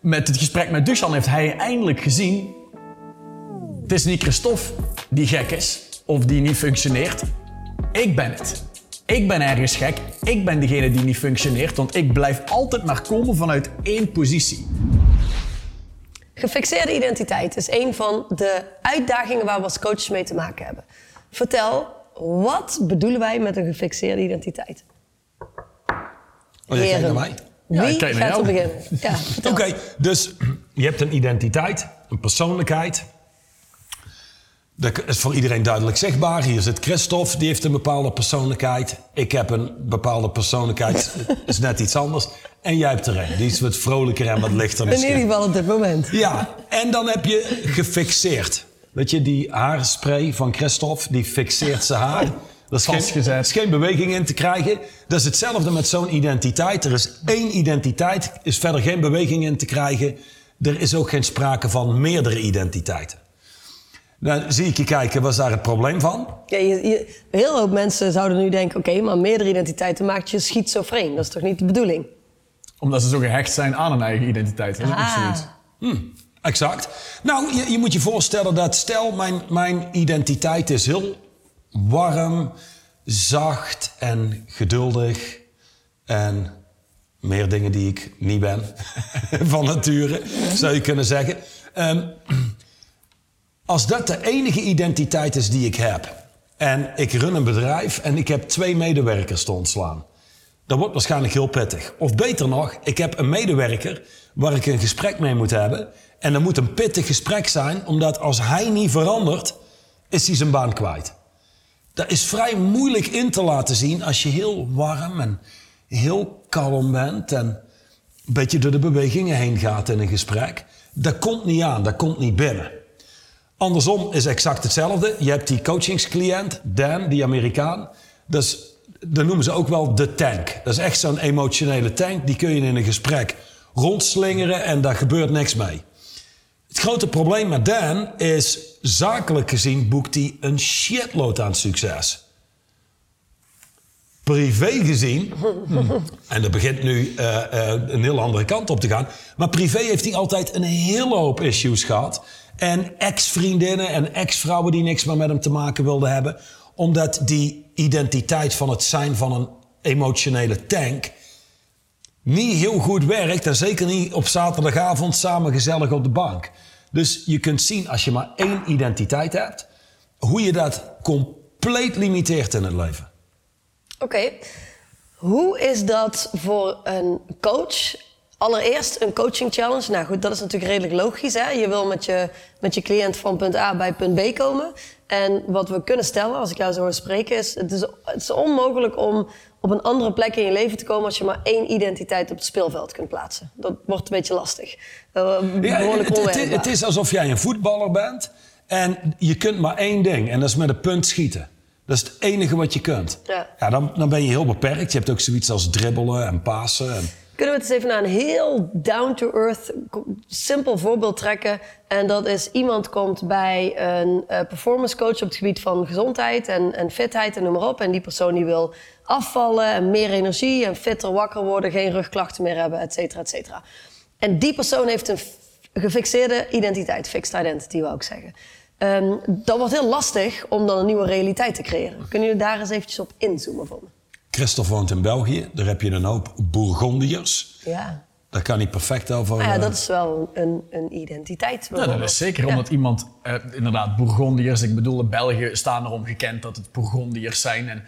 met het gesprek met Duchan heeft hij eindelijk gezien... Het is niet Christophe die gek is of die niet functioneert. Ik ben het. Ik ben ergens gek. Ik ben degene die niet functioneert, want ik blijf altijd maar komen vanuit één positie. Gefixeerde identiteit is een van de uitdagingen waar we als coaches mee te maken hebben. Vertel, wat bedoelen wij met een gefixeerde identiteit? Oh, jij kijkt naar mij? Ja, Wie ik kijk naar gaat er jou. beginnen? Ja. Oké, dus je hebt een identiteit, een persoonlijkheid. Dat is voor iedereen duidelijk zichtbaar. Hier zit Christophe, die heeft een bepaalde persoonlijkheid. Ik heb een bepaalde persoonlijkheid, is net iets anders. En jij hebt er een, die is wat vrolijker en wat lichter. In ieder geval op dit moment. Ja, en dan heb je gefixeerd. Weet je, die haarspray van Christophe, die fixeert zijn haar. Dat is, geen, er is beweging in te krijgen. Dat is hetzelfde met zo'n identiteit. Er is één identiteit, is verder geen beweging in te krijgen. Er is ook geen sprake van meerdere identiteiten. Dan zie ik je kijken, was daar het probleem van? Ja, je, je- heel veel mensen zouden nu denken... oké, maar meerdere identiteiten maakt je schizofreen. Dat is toch niet de bedoeling? Omdat ze zo gehecht zijn aan een eigen identiteit. Dat is ook nog Ah. zoiets. Exact. Nou, je, je moet je voorstellen dat stel mijn, mijn identiteit is heel warm, zacht en geduldig. En meer dingen die ik niet ben van nature, zou je kunnen zeggen. Ehm, als dat de enige identiteit is die ik heb en ik run een bedrijf en ik heb twee medewerkers te ontslaan, dat wordt waarschijnlijk heel pittig. Of beter nog, ik heb een medewerker waar ik een gesprek mee moet hebben. En dat moet een pittig gesprek zijn, omdat als hij niet verandert, is hij zijn baan kwijt. Dat is vrij moeilijk in te laten zien als je heel warm en heel kalm bent en een beetje door de bewegingen heen gaat in een gesprek. Dat komt niet aan, dat komt niet binnen. Andersom is exact hetzelfde. Je hebt die coachingscliënt, Dan, die Amerikaan. Dus, dat noemen ze ook wel de tank. Dat is echt zo'n emotionele tank. Die kun je in een gesprek rondslingeren en daar gebeurt niks mee. Het grote probleem met Dan is, zakelijk gezien boekt hij een shitload aan succes. Privé gezien, en dat begint nu eh, eh, een heel andere kant op te gaan. Maar privé heeft hij altijd een hele hoop issues gehad. En ex-vriendinnen en ex-vrouwen die niks meer met hem te maken wilden hebben. Omdat die identiteit van het zijn van een emotionele tank niet heel goed werkt. En zeker niet op zaterdagavond samen gezellig op de bank. Dus je kunt zien als je maar één identiteit hebt, hoe je dat compleet limiteert in het leven. Oké. Hoe is dat voor een coach? Allereerst een coaching challenge. Nou goed, dat is natuurlijk redelijk logisch. Hè? Je wil met je, met je cliënt van punt A bij punt B komen. En wat we kunnen stellen, als ik jou zo hoor spreken, is het, is... het is onmogelijk om op een andere plek in je leven te komen als je maar één identiteit op het speelveld kunt plaatsen. Dat wordt een beetje lastig. Uh, Ja, behoorlijk het, het, het is alsof jij een voetballer bent en je kunt maar één ding en dat is met een punt schieten. Dat is het enige wat je kunt. Ja. dan, dan ben je heel beperkt. Je hebt ook zoiets als dribbelen en pasen. En... Kunnen we het eens even naar een heel down-to-earth, simpel voorbeeld trekken? En dat is iemand komt bij een eh, performance coach op het gebied van gezondheid en, en fitheid en noem maar op. En die persoon die wil afvallen en meer energie en fitter wakker worden, geen rugklachten meer hebben, et cetera, et cetera. En die persoon heeft een gefixeerde identiteit, fixed identity wou ik zeggen. Ehm, dat wordt heel lastig om dan een nieuwe realiteit te creëren. Kunnen jullie daar eens eventjes op inzoomen voor me? Christophe woont in België. Daar heb je een hoop Bourgondiërs. Ja. Daar kan hij perfect over... Nou ja, eh, dat is wel een, een identiteit. Nou, dat is zeker Ja. omdat iemand, eh, inderdaad, Bourgondiërs, ik bedoel, in België staan erom gekend dat het Bourgondiërs zijn. En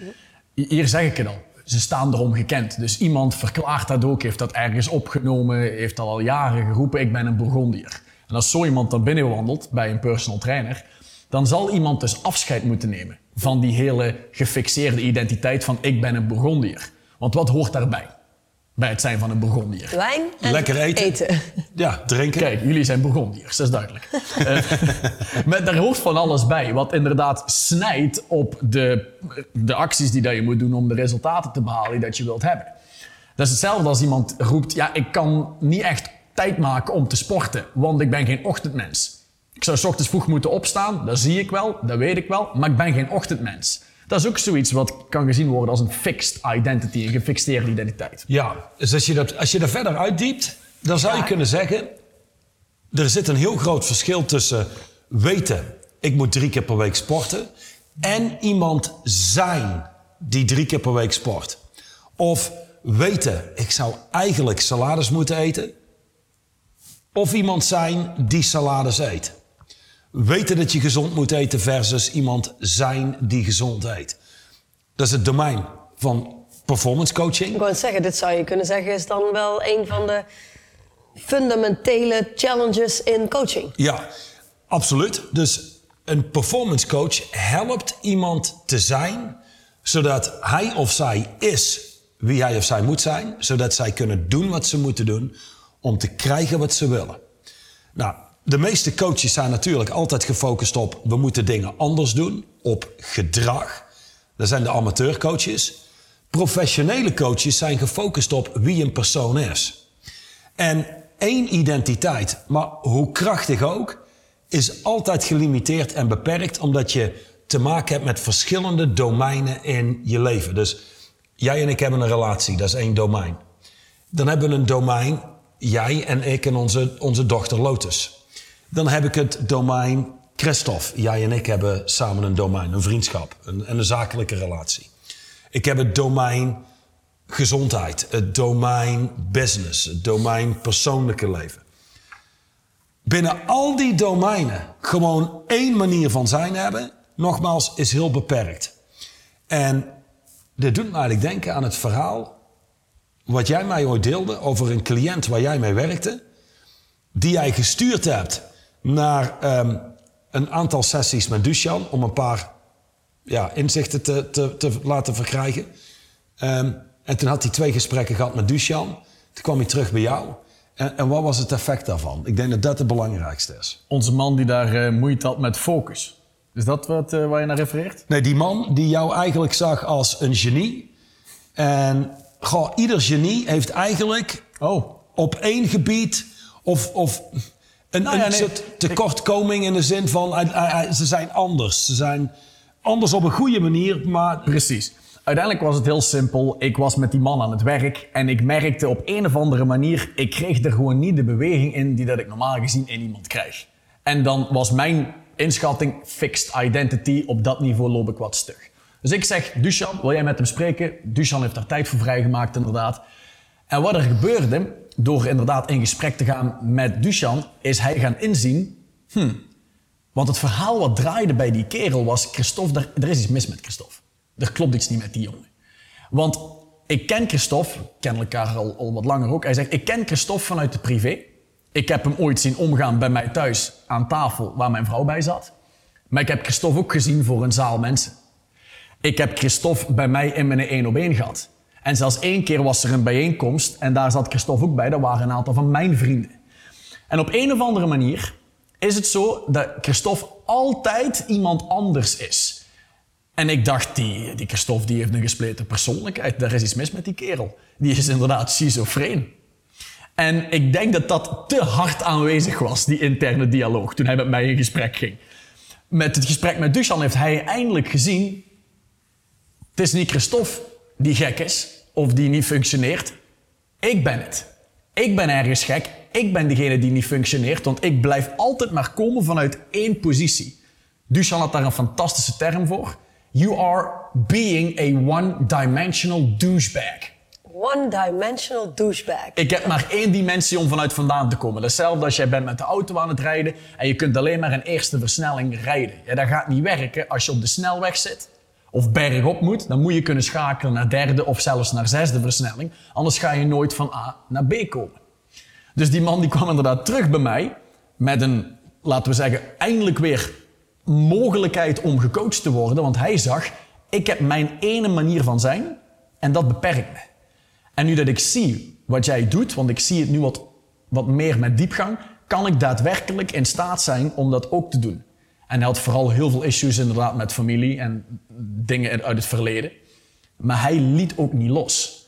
hier zeg ik het al, ze staan erom gekend. Dus iemand verklaart dat ook, heeft dat ergens opgenomen, heeft al al jaren geroepen, ik ben een Bourgondiër. En als zo iemand dan binnenwandelt bij een personal trainer, dan zal iemand dus afscheid moeten nemen van die hele gefixeerde identiteit van ik ben een Bourgondiër. Want wat hoort daarbij? Bij het zijn van een Bourgondiër. Wijn en Lekker eten. Ja, drinken. Kijk, jullie zijn Bourgondiërs, dat is duidelijk. Eh, maar daar hoort van alles bij, wat inderdaad snijdt op de, de acties die dat je moet doen om de resultaten te behalen die dat je wilt hebben. Dat is hetzelfde als iemand roept, ja, ik kan niet echt tijd maken om te sporten, want ik ben geen ochtendmens. Ik zou 's ochtends vroeg moeten opstaan, dat zie ik wel, dat weet ik wel, maar ik ben geen ochtendmens. Dat is ook zoiets wat kan gezien worden als een fixed identity, een gefixeerde identiteit. Ja, dus als je dat, als je dat verder uitdiept, Dan zou je Ja. kunnen zeggen, er zit een heel groot verschil tussen weten, ik moet drie keer per week sporten, en iemand zijn die drie keer per week sport. Of weten, ik zou eigenlijk salades moeten eten, of iemand zijn die salades eet. Weten dat je gezond moet eten versus iemand zijn die gezond eet. Dat is het domein van performance coaching. Ik wou zeggen, dit zou je kunnen zeggen is dan wel een van de fundamentele challenges in coaching. Ja, absoluut. Dus een performance coach helpt iemand te zijn zodat hij of zij is wie hij of zij moet zijn, zodat zij kunnen doen wat ze moeten doen om te krijgen wat ze willen. Nou, de meeste coaches zijn natuurlijk altijd gefocust op we moeten dingen anders doen, op gedrag. Dat zijn de amateurcoaches. Professionele coaches zijn gefocust op wie een persoon is. En één identiteit, maar hoe krachtig ook, is altijd gelimiteerd en beperkt omdat je te maken hebt met verschillende domeinen in je leven. Dus jij en ik hebben een relatie, dat is één domein. Dan hebben we een domein, jij en ik en onze, onze dochter Lotus. Dan heb ik het domein Christophe. Jij en ik hebben samen een domein, een vriendschap een, en een zakelijke relatie. Ik heb het domein gezondheid, het domein business, het domein persoonlijke leven. Binnen al die domeinen gewoon één manier van zijn hebben, nogmaals, is heel beperkt. En dit doet me eigenlijk denken aan het verhaal wat jij mij ooit deelde over een cliënt waar jij mee werkte, die jij gestuurd hebt naar ehm, een aantal sessies met Dusjan om een paar ja, inzichten te, te, te laten verkrijgen. Ehm, en toen had hij twee gesprekken gehad met Dusjan. Toen kwam hij terug bij jou. En, en wat was het effect daarvan? Ik denk dat dat het belangrijkste is. Onze man die daar eh, moeite had met focus. Is dat wat, eh, waar je naar refereert? Nee, die man die jou eigenlijk zag als een genie. En goh, ieder genie heeft eigenlijk Oh, op één gebied of, of een, Nou ja, een nee, soort tekortkoming in de zin van hij- hij- hij- ze zijn anders. Ze zijn anders op een goede manier, maar precies. Uiteindelijk was het heel simpel. Ik was met die man aan het werk en ik merkte op een of andere manier, ik kreeg er gewoon niet de beweging in die dat ik normaal gezien in iemand krijg. En dan was mijn inschatting fixed identity. Op dat niveau loop ik wat stug. Dus ik zeg, Dushan, wil jij met hem spreken? Dushan heeft daar tijd voor vrijgemaakt, inderdaad. En wat er gebeurde, door inderdaad in gesprek te gaan met Dushan, is hij gaan inzien, hmm, want het verhaal wat draaide bij die kerel was, Christophe, er, er is iets mis met Christophe. Er klopt iets niet met die jongen. Want ik ken Christophe, we kennen elkaar al, al wat langer ook. Hij zegt, ik ken Christophe vanuit de privé. Ik heb hem ooit zien omgaan bij mij thuis aan tafel waar mijn vrouw bij zat. Maar ik heb Christophe ook gezien voor een zaal mensen. Ik heb Christophe bij mij in mijn één op één gehad. En zelfs één keer was er een bijeenkomst en daar zat Christophe ook bij. Dat waren een aantal van mijn vrienden. En op een of andere manier is het zo dat Christophe altijd iemand anders is. En ik dacht, die, die Christophe die heeft een gespleten persoonlijkheid. Daar is iets mis met die kerel. Die is inderdaad schizofreen. En ik denk dat dat te hard aanwezig was, die interne dialoog, toen hij met mij in gesprek ging. Met het gesprek met Duchan heeft hij eindelijk gezien... Het is niet Christophe die gek is, of die niet functioneert. Ik ben het. Ik ben ergens gek. Ik ben degene die niet functioneert, want ik blijf altijd maar komen vanuit één positie. Duchan had daar een fantastische term voor. You are being a one-dimensional douchebag. One-dimensional douchebag. Ik heb maar één dimensie om vanuit vandaan te komen. Hetzelfde als jij bent met de auto aan het rijden en je kunt alleen maar een eerste versnelling rijden. Ja, dat gaat niet werken als je op de snelweg zit of bergop moet. Dan moet je kunnen schakelen naar derde of zelfs naar zesde versnelling. Anders ga je nooit van A naar B komen. Dus die man die kwam inderdaad terug bij mij met een, laten we zeggen, eindelijk weer mogelijkheid om gecoacht te worden. Want hij zag, ik heb mijn ene manier van zijn en dat beperkt me. En nu dat ik zie wat jij doet, want ik zie het nu wat, wat meer met diepgang, kan ik daadwerkelijk in staat zijn om dat ook te doen. En hij had vooral heel veel issues inderdaad met familie en dingen uit het verleden. Maar hij liet ook niet los.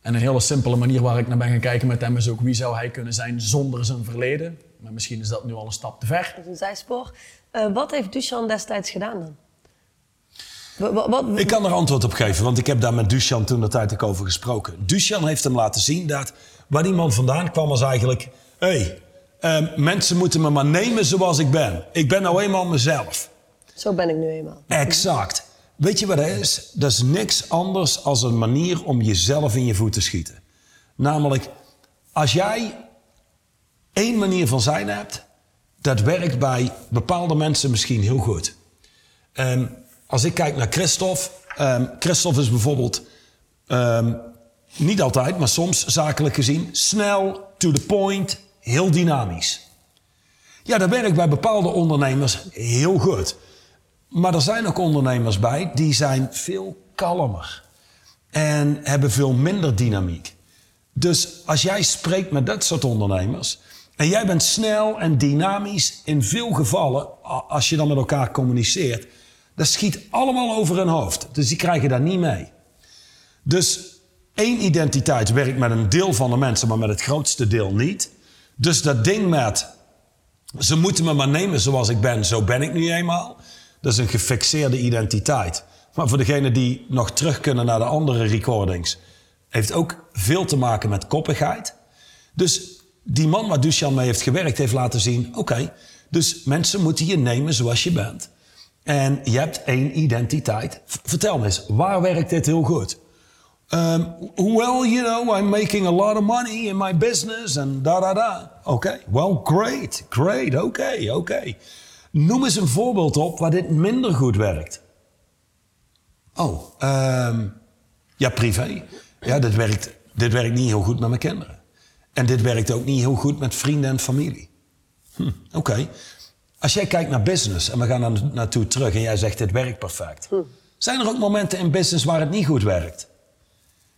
En een hele simpele manier waar ik naar ben gaan kijken met hem is ook wie zou hij kunnen zijn zonder zijn verleden. Maar misschien is dat nu al een stap te ver. Dat is een zijspoor. Eh, wat heeft Duchan destijds gedaan dan? Wa- wa- Wat, Ik kan er antwoord op geven, want ik heb daar met Duchan toen de tijd ook over gesproken. Duchan heeft hem laten zien dat waar die man vandaan kwam was eigenlijk... Hé, hey, ehm, mensen moeten me maar nemen zoals ik ben. Ik ben nou eenmaal mezelf. Zo ben ik nu eenmaal. Exact. Weet je wat dat is? Dat is niks anders als een manier om jezelf in je voet te schieten. Namelijk, als jij één manier van zijn hebt, dat werkt bij bepaalde mensen misschien heel goed. Ehm, als ik kijk naar Christophe, ehm Christophe is bijvoorbeeld niet altijd, maar soms zakelijk gezien, snel, to the point, heel dynamisch. Ja, dat werkt bij bepaalde ondernemers heel goed. Maar er zijn ook ondernemers bij die zijn veel kalmer en hebben veel minder dynamiek. Dus als jij spreekt met dat soort ondernemers en jij bent snel en dynamisch in veel gevallen, als je dan met elkaar communiceert, dat schiet allemaal over hun hoofd. Dus die krijgen daar niet mee. Dus één identiteit werkt met een deel van de mensen, maar met het grootste deel niet. Dus dat ding met ze moeten me maar nemen zoals ik ben, zo ben ik nu eenmaal. Dat is een gefixeerde identiteit. Maar voor degenen die nog terug kunnen naar de andere recordings, heeft ook veel te maken met koppigheid. Dus die man waar Duchan mee heeft gewerkt, heeft laten zien: oké, dus mensen moeten je nemen zoals je bent. En je hebt één identiteit. Vertel me eens, waar werkt dit heel goed? Um, well, you know, I'm making a lot of money in my business and da da da. Oké, well, great, great, oké, oké. Noem eens een voorbeeld op waar dit minder goed werkt. Oh, ehm, ja, privé. Ja, dit werkt, dit werkt niet heel goed met mijn kinderen. En dit werkt ook niet heel goed met vrienden en familie. Hm, oké. Als jij kijkt naar business en we gaan er naartoe terug en jij zegt dit werkt perfect. Zijn er ook momenten in business waar het niet goed werkt?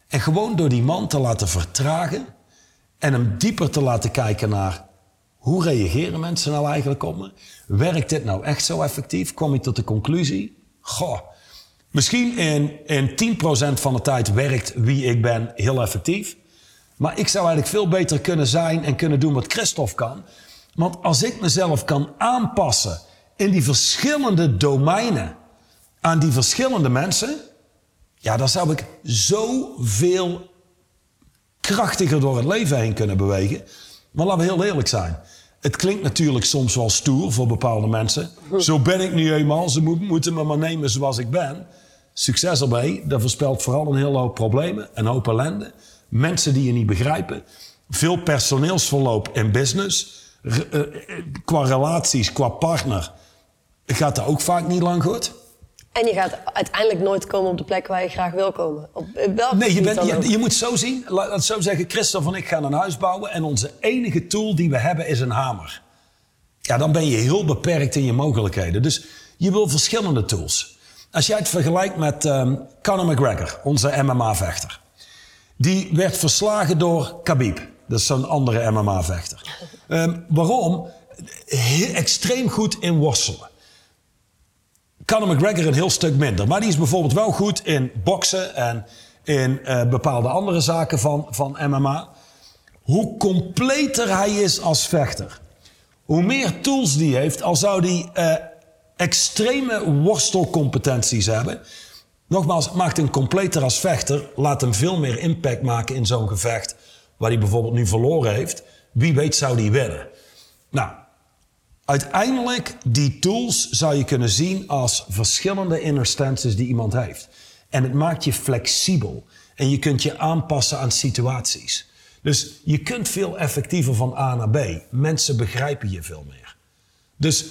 En gewoon door die man te laten vertragen en hem dieper te laten kijken naar hoe reageren mensen nou eigenlijk op me? Werkt dit nou echt zo effectief? Kom je tot de conclusie? Goh, misschien in, in 10% van de tijd werkt wie ik ben heel effectief. Maar ik zou eigenlijk veel beter kunnen zijn en kunnen doen wat Christophe kan. Want als ik mezelf kan aanpassen in die verschillende domeinen aan die verschillende mensen, ja, dan zou ik zoveel krachtiger door het leven heen kunnen bewegen. Maar laten we heel eerlijk zijn. Het klinkt natuurlijk soms wel stoer voor bepaalde mensen. Zo ben ik nu eenmaal. Ze mo- moeten me maar nemen zoals ik ben. Succes erbij. Dat voorspelt vooral een hele hoop problemen. Een hoop ellende. Mensen die je niet begrijpen. Veel personeelsverloop in business. Eh, eh, qua relaties, qua partner. Gaat dat ook vaak niet lang goed. En je gaat uiteindelijk nooit komen op de plek waar je graag wil komen. Op Nee, je, bent, je, je moet zo zien. Laat het zo zeggen. Christophe en ik gaan een huis bouwen. En onze enige tool die we hebben is een hamer. Ja, dan ben je heel beperkt in je mogelijkheden. Dus je wil verschillende tools. Als jij het vergelijkt met ehm Conor McGregor, onze MMA-vechter. Die werd verslagen door Khabib. Dat is zo'n andere MMA-vechter. Ehm, waarom? Heel, extreem goed in worstelen. Conor McGregor een heel stuk minder. Maar die is bijvoorbeeld wel goed in boksen en in eh, bepaalde andere zaken van, van MMA. Hoe completer hij is als vechter, hoe meer tools die heeft, al zou die eh, extreme worstelcompetenties hebben. Nogmaals, maakt hem completer als vechter, laat hem veel meer impact maken in zo'n gevecht waar hij bijvoorbeeld nu verloren heeft. Wie weet zou die winnen. Nou, Uiteindelijk, die tools zou je kunnen zien als verschillende inner stances die iemand heeft. En het maakt je flexibel. En je kunt je aanpassen aan situaties. Dus je kunt veel effectiever van A naar B. Mensen begrijpen je veel meer. Dus,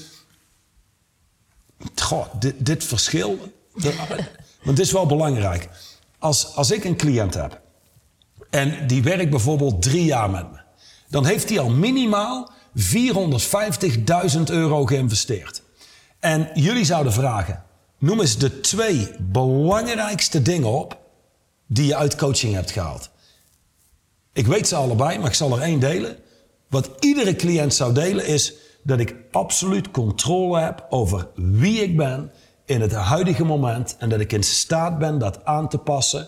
goh, dit, dit verschil. want dit is wel belangrijk. Als, als ik een cliënt heb en die werkt bijvoorbeeld drie jaar met me, dan heeft hij al minimaal 450.000 euro geïnvesteerd. En jullie zouden vragen: noem eens de twee belangrijkste dingen op die je uit coaching hebt gehaald. Ik weet ze allebei, maar ik zal er één delen. Wat iedere cliënt zou delen is dat ik absoluut controle heb over wie ik ben in het huidige moment en dat ik in staat ben dat aan te passen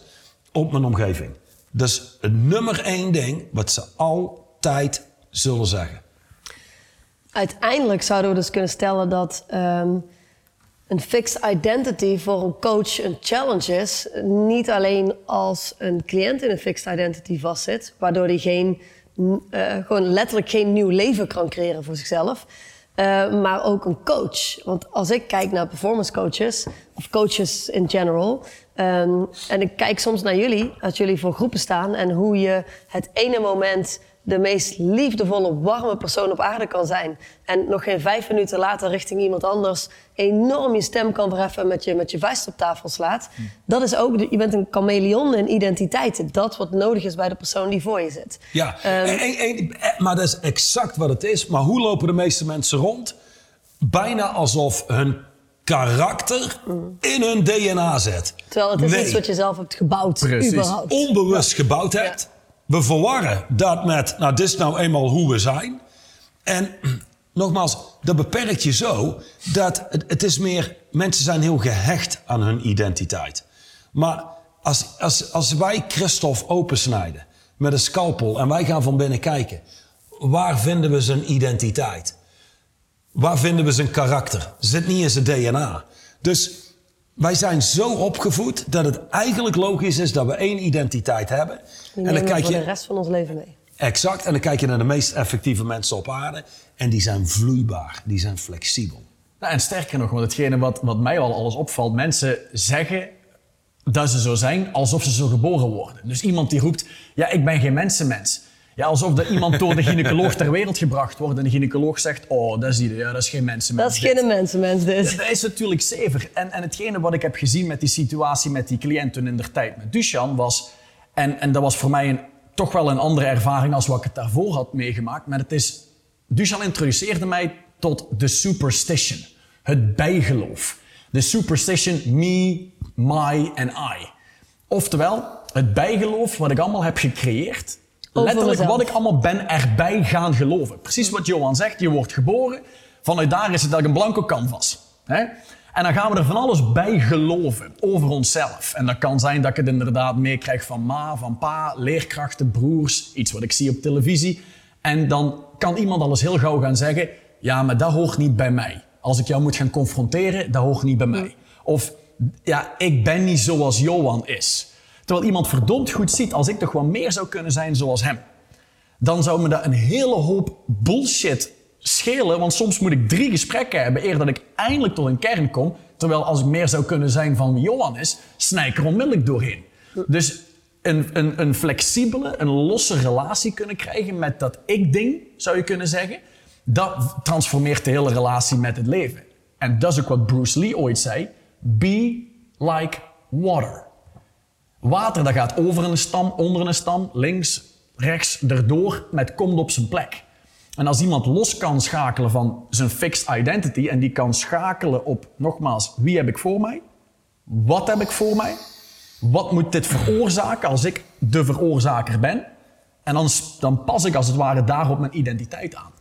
op mijn omgeving. Dat is het nummer één ding wat ze altijd zullen zeggen. Uiteindelijk zouden we dus kunnen stellen dat ehm, een fixed identity voor een coach een challenge is. Niet alleen als een cliënt in een fixed identity vastzit, waardoor hij geen, uh, gewoon letterlijk geen nieuw leven kan creëren voor zichzelf. Uh, maar ook een coach. Want als ik kijk naar performance coaches, of coaches in general, um, en ik kijk soms naar jullie, als jullie voor groepen staan en hoe je het ene moment de meest liefdevolle, warme persoon op aarde kan zijn. En nog geen vijf minuten later richting iemand anders enorm je stem kan verheffen met je, met je vuist op tafel slaat. Dat is ook, je bent een chameleon in identiteit. Dat wat nodig is bij de persoon die voor je zit. Ja, um, maar dat is exact wat het is. Maar hoe lopen de meeste mensen rond? Bijna alsof hun karakter in hun DNA zet. Terwijl het is iets wat je zelf hebt gebouwd. Precies. Überhaupt. Onbewust gebouwd hebt. We verwarren dat met, nou, dit is nou eenmaal hoe we zijn. En nogmaals, dat beperkt je zo dat het, het is meer, mensen zijn heel gehecht aan hun identiteit. Maar als, als, als wij Christophe opensnijden met een scalpel en wij gaan van binnen kijken, waar vinden we zijn identiteit? Waar vinden we zijn karakter? Zit niet in zijn DNA. Dus wij zijn zo opgevoed dat het eigenlijk logisch is dat we één identiteit hebben. en dan kijk je de rest van ons leven mee. Exact. En dan kijk je naar de meest effectieve mensen op aarde. En die zijn vloeibaar, die zijn flexibel. Nou, en sterker nog, want hetgene wat, wat mij al alles opvalt, mensen zeggen dat ze zo zijn alsof ze zo geboren worden. Dus iemand die roept, ja, ik ben geen mensenmens. Ja, alsof er iemand door de gynaecoloog ter wereld gebracht wordt en de gynaecoloog zegt, oh, dat is, die, ja, dat is geen mensenmens. Dat is geen mensenmens dus. Dat is natuurlijk zever. En, en hetgene wat ik heb gezien met die situatie met die cliënt toen in der tijd met Duchan was, en, en dat was voor mij een, toch wel een andere ervaring als wat ik het daarvoor had meegemaakt, maar het is, Duchan introduceerde mij tot de superstition, het bijgeloof. De superstition, me, my en I. Oftewel, het bijgeloof wat ik allemaal heb gecreëerd, letterlijk wat ik allemaal ben erbij gaan geloven. Precies wat Johan zegt, je wordt geboren. Vanuit daar is het dat ik een blanco canvas. Hè? En dan gaan we er van alles bij geloven over onszelf. En dat kan zijn dat ik het inderdaad meekrijg van ma, van pa, leerkrachten, broers, iets wat ik zie op televisie. En dan kan iemand alles heel gauw gaan zeggen: ja, maar dat hoort niet bij mij. Als ik jou moet gaan confronteren, dat hoort niet bij mij. Of ja, ik ben niet zoals Johan is. Terwijl iemand verdomd goed ziet, als ik toch wel meer zou kunnen zijn zoals hem. Dan zou me dat een hele hoop bullshit schelen. Want soms moet ik drie gesprekken hebben eer dat ik eindelijk tot een kern kom. Terwijl als ik meer zou kunnen zijn van wie Johan is, snij ik er onmiddellijk doorheen. Dus een, een, een flexibele, een losse relatie kunnen krijgen met dat ik-ding, zou je kunnen zeggen. Dat transformeert de hele relatie met het leven. En dat is ook wat Bruce Lee ooit zei. Be like water. Water dat gaat over een stam, onder een stam, links, rechts, erdoor, met komt op zijn plek. En als iemand los kan schakelen van zijn fixed identity en die kan schakelen op, nogmaals, wie heb ik voor mij? Wat heb ik voor mij? Wat moet dit veroorzaken als ik de veroorzaker ben? En dan, dan pas ik als het ware daarop mijn identiteit aan.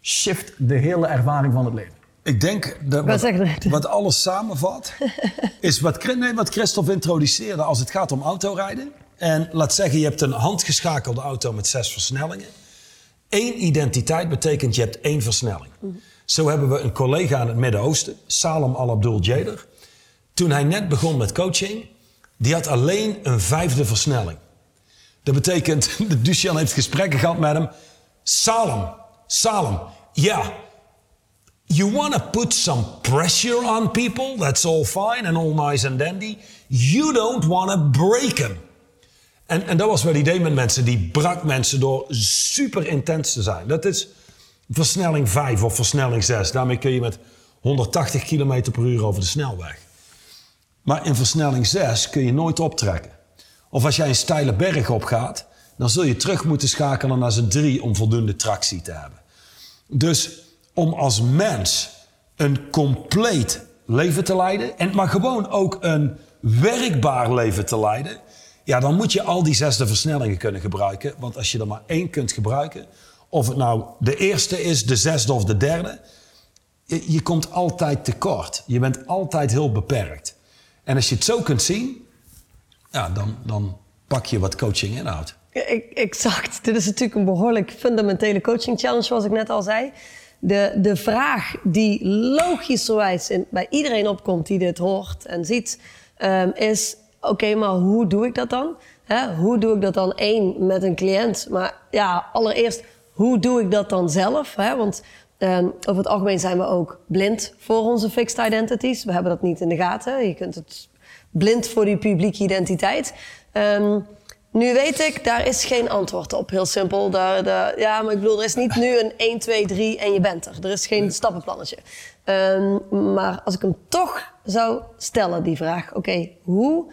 Shift de hele ervaring van het leven. Ik denk dat wat, wat, alles samenvat, is wat, nee, wat Christophe introduceerde als het gaat om autorijden. En laat zeggen, je hebt een handgeschakelde auto met zes versnellingen. Eén identiteit betekent je hebt één versnelling. Zo hebben we een collega in het Midden-Oosten, Salem Al-Abdul Jader. Toen hij net begon met coaching, die had alleen een vijfde versnelling. Dat betekent, de Duchan heeft gesprekken gehad met hem. Salem, Salem, ja, you want to put some pressure on people, that's all fine and all nice and dandy. You don't want to break them. En, en dat was wel idee met mensen. Die brak mensen door super intens te zijn. Dat is versnelling 5 of versnelling 6. Daarmee kun je met 180 km per uur over de snelweg. Maar in versnelling 6 kun je nooit optrekken. Of als jij een steile berg opgaat, dan zul je terug moeten schakelen naar z'n 3 om voldoende tractie te hebben. Dus om als mens een compleet leven te leiden, en, maar gewoon ook een werkbaar leven te leiden, ja, dan moet je al die zesde versnellingen kunnen gebruiken. Want als je er maar één kunt gebruiken, of het nou de eerste is, de zesde of de derde, je, komt altijd tekort. Je bent altijd heel beperkt. En als je het zo kunt zien, ja, dan, dan pak je wat coaching inhoudt. Exact. Dit is natuurlijk een behoorlijk fundamentele coaching challenge, zoals ik net al zei. De, de vraag die logischerwijs bij iedereen opkomt die dit hoort en ziet, ehm, is: oké, maar hoe doe ik dat dan? Hoe doe ik dat dan één met een cliënt? Maar ja, allereerst, hoe doe ik dat dan zelf? Want um, over het algemeen zijn we ook blind voor onze fixed identities. We hebben dat niet in de gaten. Je kunt het blind voor die publieke identiteit. Um, nu weet ik, daar is geen antwoord op. Heel simpel. Daar, daar, ja, maar ik bedoel, er is niet nu een 1, 2, 3 en je bent er. Er is geen stappenplannetje. Um, maar als ik hem toch zou stellen, die vraag. Oké, hoe,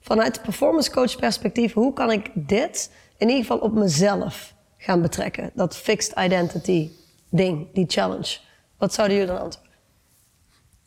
vanuit performance coach perspectief, hoe kan ik dit in ieder geval op mezelf gaan betrekken? Dat fixed identity ding, die challenge. Wat zouden jullie dan antwoorden?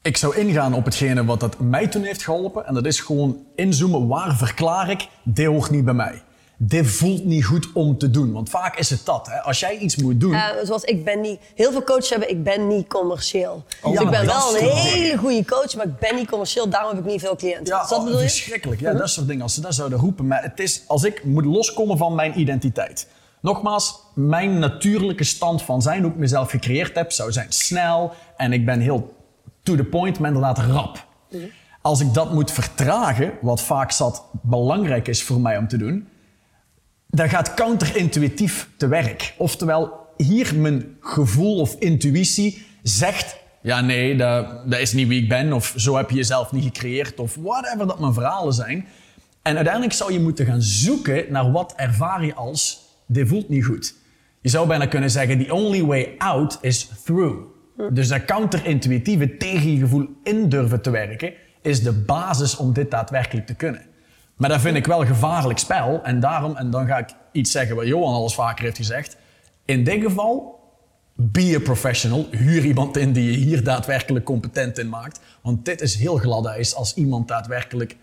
Ik zou ingaan op hetgene wat dat mij toen heeft geholpen. En dat is gewoon inzoomen. Waar verklaar ik, dit hoort niet bij mij. Dit voelt niet goed om te doen. Want vaak is het dat. Hè? Als jij iets moet doen... Uh, zoals ik ben niet... Heel veel coaches hebben, ik ben niet commercieel. Oh, dus ik ben wel een hele goede coach, maar ik ben niet commercieel. Daarom heb ik niet veel cliënten. Ja, dat oh, verschrikkelijk. Ja, dat soort dingen. Als ze dat zouden roepen. Maar het is, als ik moet loskomen van mijn identiteit. Nogmaals, mijn natuurlijke stand van zijn, hoe ik mezelf gecreëerd heb, zou zijn snel. En ik ben heel to the point, maar inderdaad rap. Als ik dat moet vertragen, wat vaak zat belangrijk is voor mij om te doen, dan gaat counterintuïtief te werk. Oftewel, hier mijn gevoel of intuïtie zegt: ja, nee, dat, dat is niet wie ik ben, of zo heb je jezelf niet gecreëerd, of whatever dat mijn verhalen zijn. En uiteindelijk zou je moeten gaan zoeken naar wat ervaar je als: dit voelt niet goed. Je zou bijna kunnen zeggen: the only way out is through. Dus dat counterintuïtieve tegen je gevoel in durven te werken, is de basis om dit daadwerkelijk te kunnen. Maar dat vind ik wel een gevaarlijk spel. En daarom, en dan ga ik iets zeggen wat Johan al eens vaker heeft gezegd. In dit geval, be a professional. Huur iemand in die je hier daadwerkelijk competent in maakt. Want dit is heel glad als iemand daadwerkelijk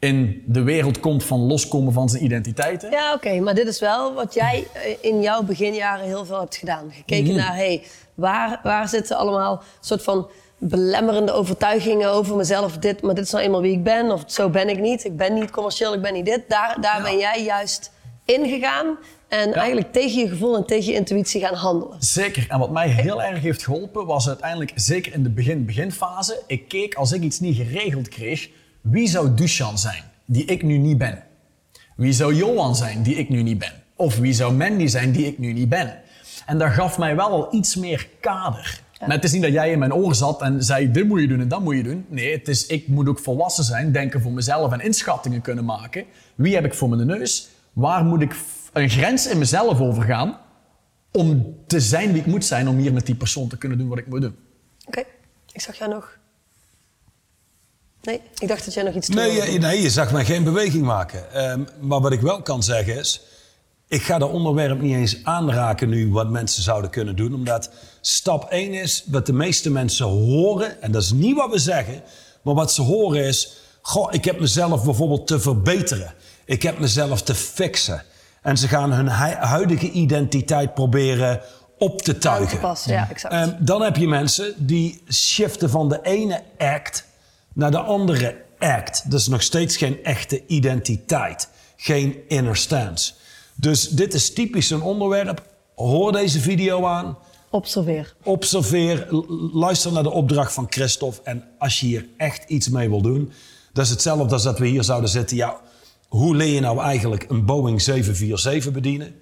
in de wereld komt van loskomen van zijn identiteiten. Ja, oké, maar dit is wel wat jij eh, in jouw beginjaren heel veel hebt gedaan. Gekeken mhm. naar, hey, waar, waar zitten allemaal soort van belemmerende overtuigingen over mezelf. Dit, maar dit is nou eenmaal wie ik ben, of zo ben ik niet. Ik ben niet commercieel, ik ben niet dit. Daar, daar ben jij juist ingegaan. En eigenlijk tegen je gevoel en tegen je intuïtie gaan handelen. Zeker. En wat mij heel erg heeft geholpen, was uiteindelijk, zeker in de begin-beginfase, ik keek als ik iets niet geregeld kreeg, wie zou Dushan zijn, die ik nu niet ben? Wie zou Johan zijn, die ik nu niet ben? Of wie zou Mandy zijn, die ik nu niet ben? En dat gaf mij wel al iets meer kader. Ja. het is niet dat jij in mijn oor zat en zei: dit moet je doen en dat moet je doen. Nee, het is, ik moet ook volwassen zijn, denken voor mezelf en inschattingen kunnen maken. Wie heb ik voor mijn neus? Waar moet ik een grens in mezelf overgaan om te zijn wie ik moet zijn om hier met die persoon te kunnen doen wat ik moet doen? Oké, ik zag jou nog. Nee, ik dacht dat jij nog iets nee, je, nee, je zag mij geen beweging maken. Ehm, maar wat ik wel kan zeggen is... Ik ga dat onderwerp niet eens aanraken nu wat mensen zouden kunnen doen. Omdat stap 1 is wat de meeste mensen horen. En dat is niet wat we zeggen. Maar wat ze horen is... Goh, ik heb mezelf bijvoorbeeld te verbeteren. Ik heb mezelf te fixen. En ze gaan hun huidige identiteit proberen op te tuigen. ja, exact. Um, dan heb je mensen die shiften van de ene act naar de andere act. Dat is nog steeds geen echte identiteit. Geen inner stance. Dus dit is typisch een onderwerp. Hoor deze video aan. Observeer. Observeer. Luister naar de opdracht van Christophe. En als je hier echt iets mee wil doen. Dat is hetzelfde als dat we hier zouden zitten. Ja, hoe leer je nou eigenlijk een Boeing 747 bedienen?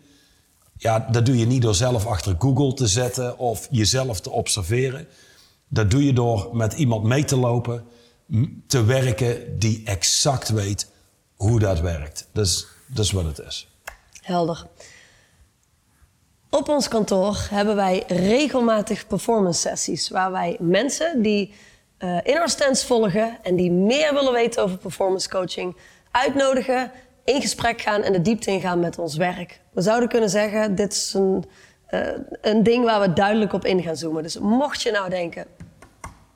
Ja, dat doe je niet door zelf achter Google te zetten of jezelf te observeren. Dat doe je door met iemand mee te lopen, te werken die exact weet hoe dat werkt. Dat is, dat is wat het is. Helder. Op ons kantoor hebben wij regelmatig performance sessies waar wij mensen die uh, in our stance volgen en die meer willen weten over performance coaching uitnodigen, in gesprek gaan en de diepte ingaan met ons werk. We zouden kunnen zeggen, dit is een, uh, een ding waar we duidelijk op in gaan zoomen. Dus mocht je nou denken,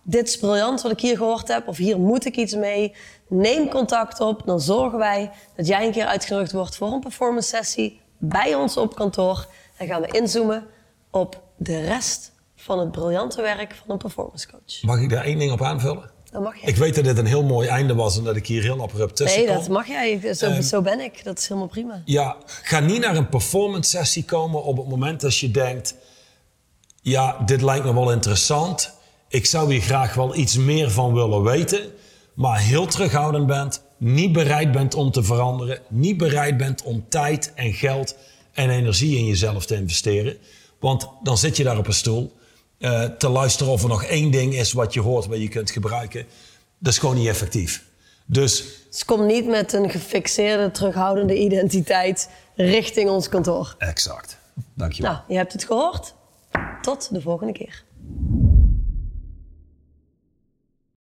dit is briljant wat ik hier gehoord heb, of hier moet ik iets mee. Neem contact op, dan zorgen wij dat jij een keer uitgenodigd wordt voor een performance sessie bij ons op kantoor. Dan gaan we inzoomen op de rest van het briljante werk van een performance coach. Mag ik daar één ding op aanvullen? Dat mag je. Ik weet dat dit een heel mooi einde was en dat ik hier heel abrupt tussen Nee, dat mag jij. Zo, um, zo ben ik. Dat is helemaal prima. Ja, ga niet naar een performance sessie komen op het moment dat je denkt ja, dit lijkt me wel interessant. Ik zou hier graag wel iets meer van willen weten. Maar heel terughoudend bent, niet bereid bent om te veranderen, niet bereid bent om tijd en geld en energie in jezelf te investeren. Want dan zit je daar op een stoel eh, te luisteren of er nog één ding is wat je hoort wat je kunt gebruiken. Dat is gewoon niet effectief. Dus Dus kom niet met een gefixeerde, terughoudende identiteit richting ons kantoor. exact. Dankjewel. Nou, je hebt het gehoord. Tot de volgende keer.